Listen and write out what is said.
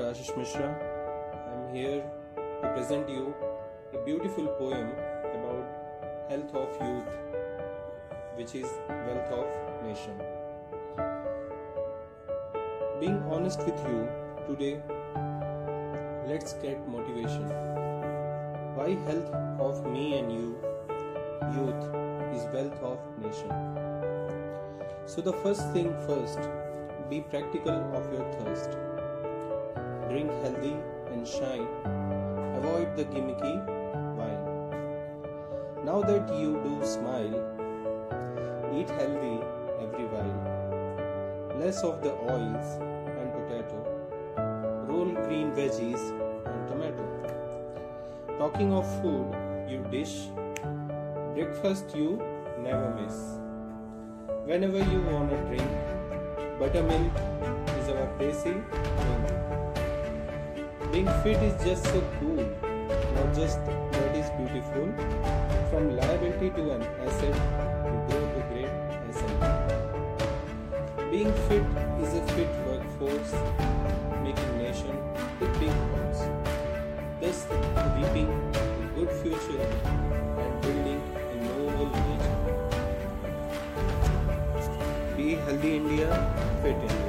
Ashish Mishra. I'm here to present you a beautiful poem about health of youth, which is wealth of nation. Being honest with you today, let's get motivation. Why health of me and you, youth, is wealth of nation. So the first thing first, be practical of your thirst. Drink healthy and shine. Avoid the gimmicky wine. Now that you do smile, eat healthy every while. Less of the oils and potato. Roll green veggies and tomato. Talking of food, you dish. Breakfast you never miss. Whenever you wanna drink, buttermilk is our drink. Being fit is just so cool, not just what is beautiful. From liability to an asset, you grow to great asset. Being fit is a fit workforce, making nation a big horse. Thus, reaping a good future Be healthy India, fit India. Thank you.